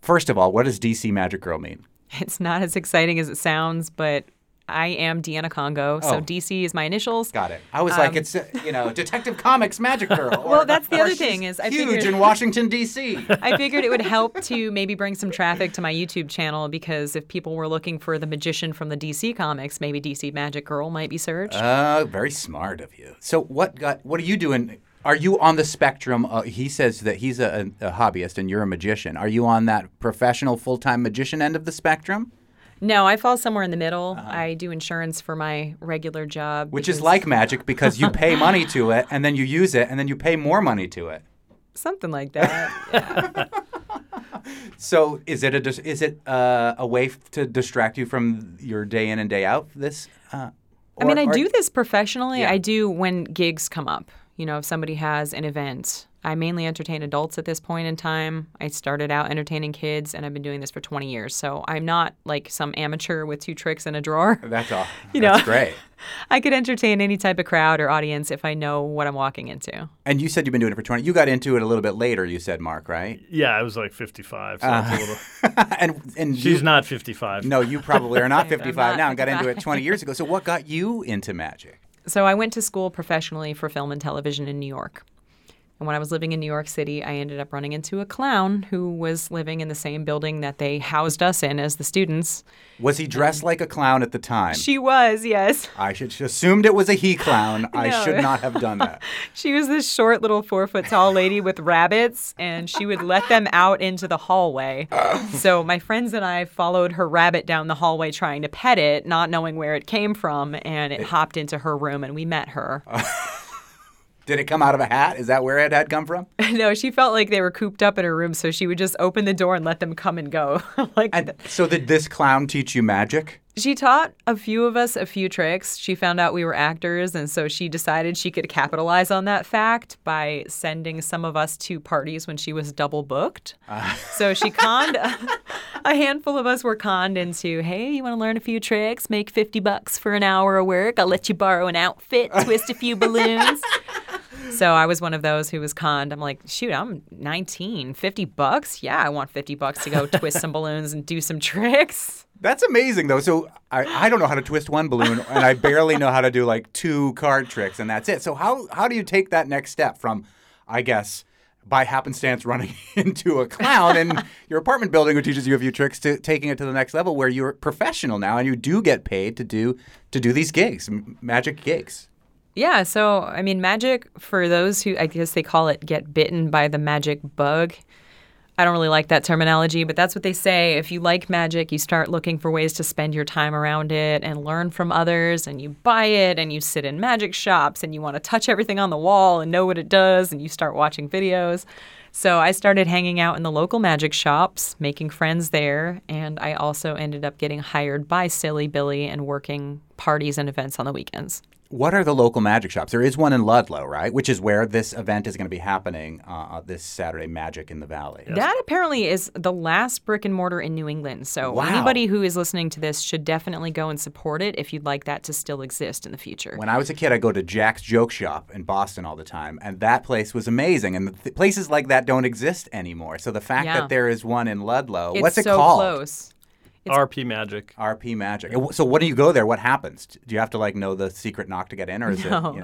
First of all, what does DC Magic Girl mean? It's not as exciting as it sounds, but I am Deanna Congo. So Oh. DC is my initials. Got it. I was like, Um, it's uh, you know, Detective Comics Magic (laughs) Girl. Or, Well, that's the other thing is I huge figured- in Washington D.C. (laughs) I figured it would help to maybe bring some traffic to my YouTube channel because if people were looking for the magician from the DC comics, maybe DC Magic Girl might be searched. Uh, very smart of you. So what got? What are you doing? Are you on the spectrum? Uh, he says that he's a, a hobbyist and you're a magician. Are you on that professional full time magician end of the spectrum? No, I fall somewhere in the middle. I do insurance for my regular job. Which is like magic because you pay money to it and then you use it and then you pay more money to it. something like that. (laughs) So is it a is it uh, a way to distract you from your day in and day out? This. Uh, I mean, I or- do this professionally. Yeah. I do when gigs come up. You know, if somebody has an event. I mainly entertain adults at this point in time. I started out entertaining kids, and I've been doing this for 20 years. So I'm not like some amateur with two tricks in a drawer. (laughs) That's all. (laughs) You That's know. great. (laughs) I could entertain any type of crowd or audience if I know what I'm walking into. And you said you've been doing it for 20. You got into it a little bit later, you said, Mark, right? Yeah, I was like 55. So Uh, a little. and and She's you- not 55. No, you probably are not 55 not now and got into it 20 years ago. So what got you into magic? So I went to school professionally for film and television in New York. And when I was living in New York City, I ended up running into a clown who was living in the same building that they housed us in as the students. Was he dressed like a clown at the time? She was, yes. I should assumed it was a he clown. (laughs) I should not have done that. (laughs) She was this short little four foot tall lady with rabbits, and she would let them out into the hallway. (laughs) So my friends and I followed her rabbit down the hallway trying to pet it, not knowing where it came from, and it hopped into her room, and we met her. Did it come out of a hat? Is that where it had come from? (laughs) no, she felt like they were cooped up in her room, so she would just open the door and let them come and go. (laughs) like And so did this clown teach you magic? She taught a few of us a few tricks. She found out we were actors, and so she decided she could capitalize on that fact by sending some of us to parties when she was double booked. (laughs) So she conned a handful of us were conned into, hey, you want to learn a few tricks, make 50 bucks for an hour of work, I'll let you borrow an outfit, twist a few balloons. So I was one of those who was conned. I'm like, shoot, I'm 19, 50 bucks? Yeah, I want 50 bucks to go twist some (laughs) balloons and do some tricks. That's amazing, though. So I, I don't know how to twist one balloon, and I barely know how to do like two card tricks, and that's it. So how how do you take that next step from, I guess, by happenstance running (laughs) into a clown in your apartment building who teaches you a few tricks to taking it to the next level where you're professional now and you do get paid to do to do these gigs, magic gigs. Yeah, so I mean, magic for those who I guess they call it get bitten by the magic bug. I don't really like that terminology, but that's what they say. If you like magic, you start looking for ways to spend your time around it and learn from others, and you buy it and you sit in magic shops and you want to touch everything on the wall and know what it does, and you start watching videos. So I started hanging out in the local magic shops, making friends there, and I also ended up getting hired by Silly Billy and working parties and events on the weekends. What are the local magic shops? There is one in Ludlow, right? Which is where this event is going to be happening uh, this Saturday, Magic in the Valley. That apparently is the last brick and mortar in New England. So Wow. anybody who is listening to this should definitely go and support it if you'd like that to still exist in the future. When I was a kid, I go to Jack's Joke Shop in Boston all the time, and that place was amazing. And th- places like that don't exist anymore. So the fact Yeah. that there is one in Ludlow, It's what's it so called? close. It's- RP Magic. RP Magic. So when do you go there? What happens? Do you have to like know the secret knock to get in, or is No. it? You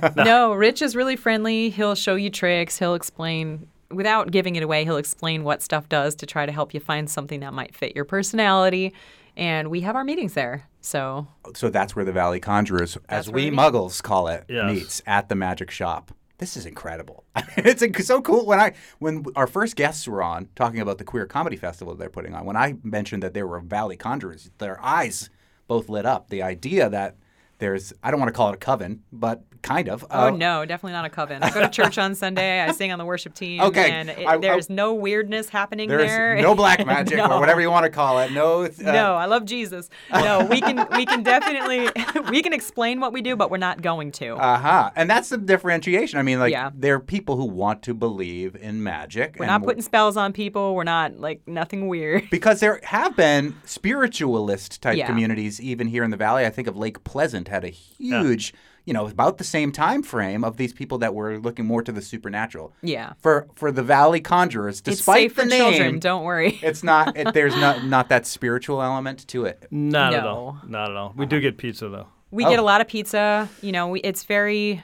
know? (laughs) (laughs) no, Rich is really friendly. He'll show you tricks. He'll explain, without giving it away, he'll explain what stuff does to try to help you find something that might fit your personality. And we have our meetings there. So So that's where the Valley Conjurers, as we we. Muggles call it, Yes. meets at the Magic Shop. This is incredible. (laughs) it's so cool. When I when our first guests were on talking about the queer comedy festival they're putting on, when I mentioned that there were Valley Conjurers, their eyes both lit up. The idea that there's I don't want to call it a coven, but kind of. Oh Uh, no, definitely not a coven. I go to church on Sunday. I sing on the worship team. Okay, and it, I- I- there's no weirdness happening There's there. no black (laughs) magic No. or whatever you want to call it. No. Uh, no, I love Jesus. No, we can (laughs) we can definitely (laughs) we can explain what we do, but we're not going to. Uh huh. And that's the differentiation. I mean, like, Yeah. there are people who want to believe in magic. we're not putting spells on people. We're not like nothing weird. because there have been spiritualist type Yeah. communities even here in the valley. I think of Lake Pleasant had a huge, you know, about the same time frame of these people that were looking more to the supernatural. Yeah. For for the Valley Conjurers, despite it's safe the for name, children. Don't worry. (laughs) it's not. It, there's not (laughs) not that spiritual element to it. Not at all. Not at all. We do get pizza though. We Oh. get a lot of pizza. You know, we, it's very.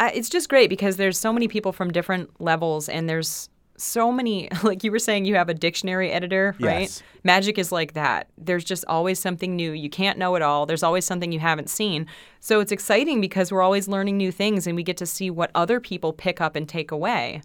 Uh, it's just great because there's so many people from different levels, and there's so many. (laughs) Like you were saying, you have a dictionary editor, right? Yes. Magic is like that. There's just always something new. You can't know it all. There's always something you haven't seen. So it's exciting because we're always learning new things, and we get to see what other people pick up and take away.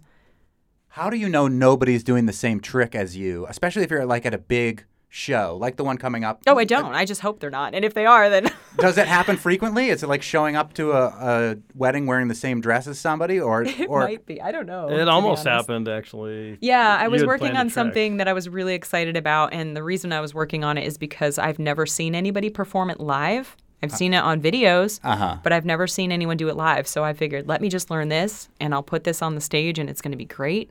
How do you know nobody's doing the same trick as you, especially if you're like at a big show, like the one coming up? Oh, I don't. I just hope they're not. And if they are, then (laughs) Does it happen frequently? Is it like showing up to a, a wedding wearing the same dress as somebody, or (laughs) it or might be. I don't know. It almost happened actually. Yeah, I was working on something that I was really excited about, and the reason I was working on it is because I've never seen anybody perform it live. I've seen it on videos, Uh-huh. but I've never seen anyone do it live. So I figured, let me just learn this, and I'll put this on the stage, and it's going to be great.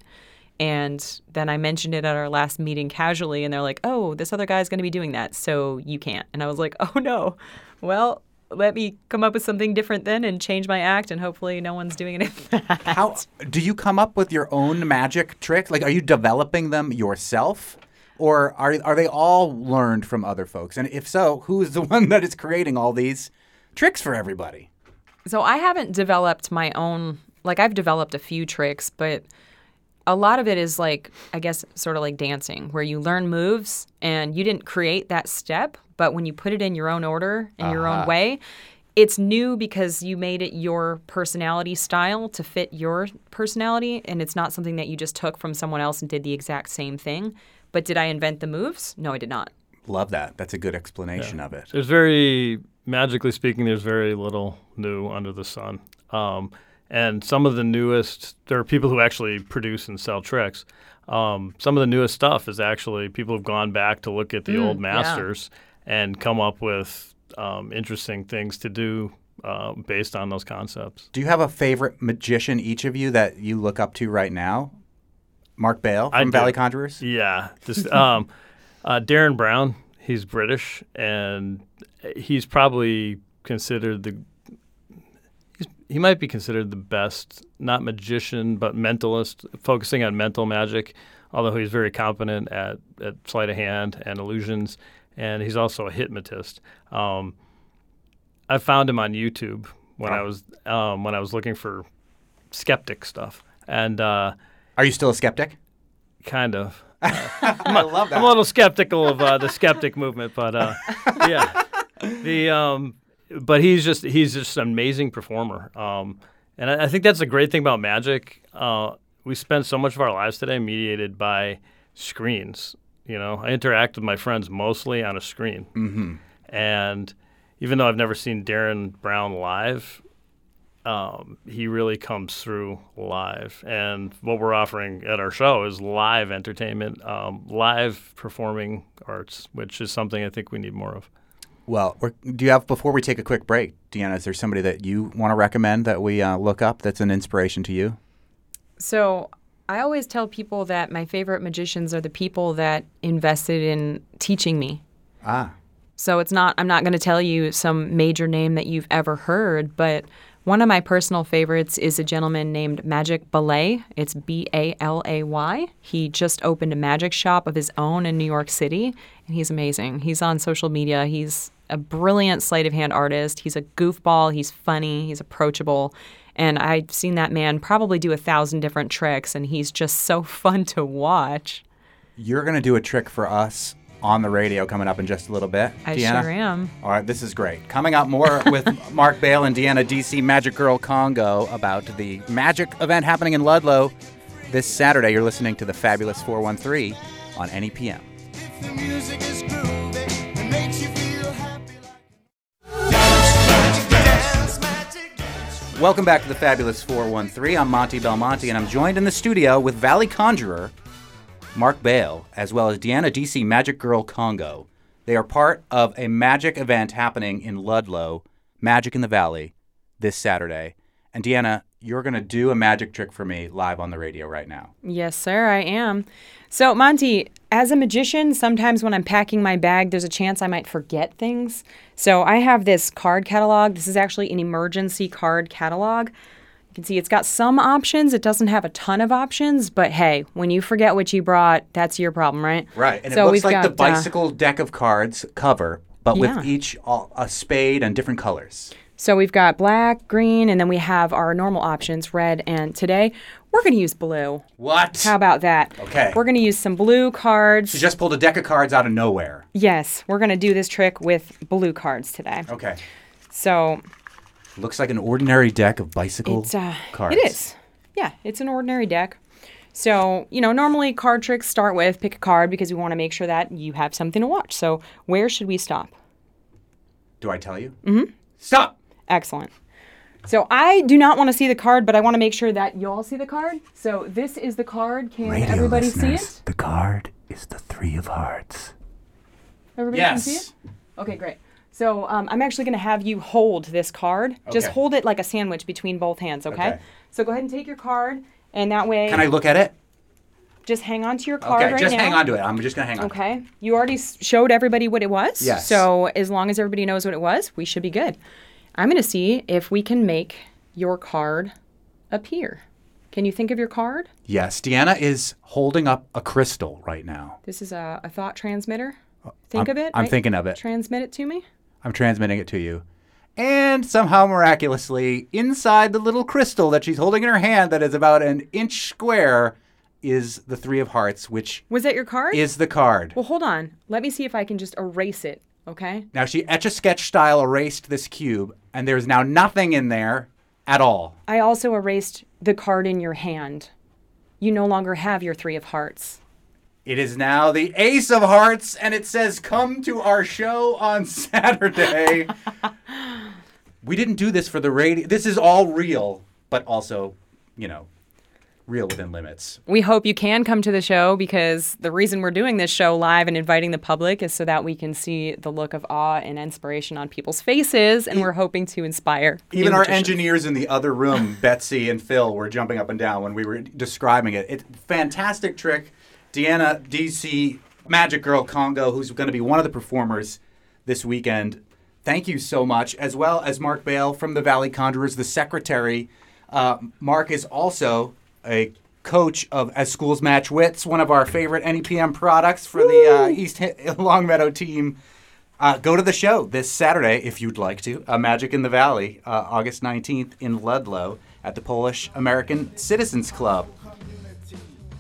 And then I mentioned it at our last meeting casually, and they're like, "Oh, this other guy's going to be doing that, so you can't." And I was like, (laughs) "Oh no, well." Let me come up with something different then and change my act, and hopefully no one's doing it. (laughs) how do you come up with your own magic tricks? Like, are you developing them yourself, or are are they all learned from other folks? And if so, who is the (laughs) one that is creating all these tricks for everybody? So I haven't developed my own like I've developed a few tricks, but a lot of it is like I guess sort of like dancing where you learn moves and you didn't create that step, but when you put it in your own order in your Uh-huh. own way, it's new because you made it your personality style to fit your personality and it's not something that you just took from someone else and did the exact same thing. But did I invent the moves? No, I did not. Love that. That's a good explanation of it. There's very magically speaking, there's very little new under the sun. Um, and some of the newest, there are people who actually produce and sell tricks. Um, some of the newest stuff is actually people have gone back to look at the Mm, old yeah. masters and come up with um, interesting things to do uh, based on those concepts. Do you have a favorite magician, each of you, that you look up to right now? Mark Bale from. Valley Conjurers. Yeah, just (laughs) um, uh, Derren Brown. He's British, and he's probably considered the. He might be considered the best, not magician, but mentalist, focusing on mental magic. Although he's very competent at, at sleight of hand and illusions, and he's also a hypnotist. Um, I found him on YouTube when I Oh. was um, when I was looking for skeptic stuff, and uh, Are you still a skeptic? kind of. (laughs) I love that. I'm a little skeptical of uh, the skeptic movement, but uh, yeah, (laughs) the um, but he's just he's just an amazing performer, um, and I, I think that's the great thing about magic. Uh, we spend so much of our lives today mediated by screens. You know, I interact with my friends mostly on a screen, Mm-hmm. and even though I've never seen Derren Brown live, um, he really comes through live. And what we're offering at our show is live entertainment, um, live performing arts, which is something I think we need more of. Well, do you have before we take a quick break, Deanna? Is there somebody that you want to recommend that we uh, look up that's an inspiration to you? So I always tell people that my favorite magicians are the people that invested in teaching me. Ah. So it's not, I'm not going to tell you some major name that you've ever heard, but one of my personal favorites is a gentleman named Magic Balay. It's B A L A Y. He just opened a magic shop of his own in New York City, and he's amazing. He's on social media. He's a brilliant sleight of hand artist. He's a goofball. He's funny. He's approachable. And I've seen that man probably do a thousand different tricks, and he's just so (laughs) fun to watch. You're going to do a trick for us on the radio coming up in just a little bit. I Deanna? sure am. All right, this is great. Coming up more (laughs) with Mark Bale and Deanna DC Magic Girl Congo about the magic event happening in Ludlow this Saturday. You're listening to the Fabulous 413 on NEPM. Welcome back to the Fabulous 413. I'm Monty Belmonte, and I'm joined in the studio with Valley Conjurer Mark Bale, as well as Deanna DC Magic Girl Congo. They are part of a magic event happening in Ludlow, Magic in the Valley, this Saturday. And Deanna, you're going to do a magic trick for me live on the radio right now. Yes, sir, I am. So, Monty, as a magician, sometimes when I'm packing my bag, there's a chance I might forget things. So, I have this card catalog. This is actually an emergency card catalog. You can see it's got some options. It doesn't have a ton of options, but hey, when you forget what you brought, that's your problem, right? Right. And So it looks we've like the got, uh, bicycle deck of cards cover, but Yeah. with each a spade and different colors. So we've got black, green, and then we have our normal options, red, and today we're going to use blue. What? How about that? Okay. We're going to use some blue cards. She just pulled a deck of cards out of nowhere. Yes, we're going to do this trick with blue cards today. Okay. So Looks like an ordinary deck of bicycle it's uh, cards. it is. Yeah, it's an ordinary deck. So, you know, normally card tricks start with pick a card because we want to make sure that you have something to watch. So, where should we stop? Do I tell you? Mm hmm. Stop. Excellent. So, I do not want to see the card, but I want to make sure that y'all see the card. So, this is the card. Can everybody see it? The card is the three of hearts. Everybody can see it? Okay, great. So um, I'm actually going to have you hold this card. Just hold it like a sandwich between both hands, okay? Okay. So go ahead and take your card, and that way. Can I look at it? Just hang on to your card okay, right just now. hang on to it. I'm just going to hang on. Okay. You already showed everybody what it was. Yes. So as long as everybody knows what it was, we should be good. I'm going to see if we can make your card appear. Can you think of your card? Yes, Deanna is holding up a crystal right now. This is a, a thought transmitter. Uh, think I'm- of it. I'm right? thinking of it. Transmit it to me. I'm transmitting it to you. And somehow miraculously, inside the little crystal that she's holding in her hand that is about an inch square is the three of hearts, which Was that your card? is the card. Well, hold on. Let me see if I can just erase it. Okay. Now she etch a sketch style erased this cube, and there's now nothing in there at all. I also erased the card in your hand. You no longer have your three of hearts. It is now the Ace of Hearts, and it says, Come to our show on (laughs) Saturday. (laughs) we didn't do this for the radio. This is all real, but also, you know, real within limits. We hope you can come to the show because the reason we're doing this show live and inviting the public is so that we can see the look of awe and inspiration on people's faces, and we're hoping to inspire. Even our engineers in the other room, (laughs) Betsy and Phil, were jumping up and down when we were describing it. It's fantastic trick. Deanna DC Magic Girl Congo, who's going to be one of the performers this weekend. Thank you so much, as well as Mark Bale from the Valley Conjurers, the secretary. Uh, Mark is also a coach of As Schools Match Wits, one of our favorite NEPM products for the uh, East (laughs) Longmeadow team. Uh, go to the show this Saturday if you'd like to. Uh, Magic in the Valley, uh, August 19th in Ludlow at the Polish American Citizens Club.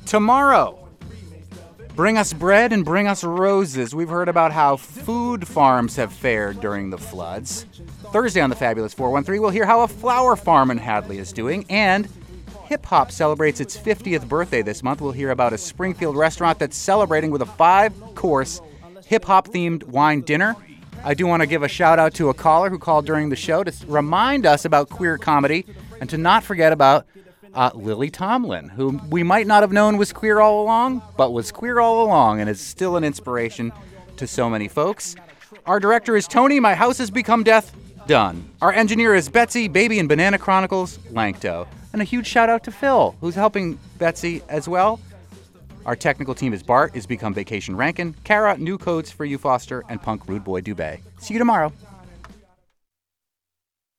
Tomorrow, bring us bread and bring us roses. We've heard about how food farms have fared during the floods. Thursday on the Fabulous 413, we'll hear how a flower farm in Hadley is doing. And hip hop celebrates its 50th birthday this month. We'll hear about a Springfield restaurant that's celebrating with a five course hip hop themed wine dinner. I do want to give a shout out to a caller who called during the show to remind us about queer comedy and to not forget about uh, Lily Tomlin, who we might not have known was queer all along, but was queer all along and is still an inspiration to so many folks. Our director is Tony, My House Has Become Death, done. Our engineer is Betsy, Baby and Banana Chronicles, Lankto. And a huge shout out to Phil, who's helping Betsy as well. Our technical team is Bart, is Become Vacation Rankin, Kara, New Codes for You Foster, and Punk Rude Boy Dubé. See you tomorrow.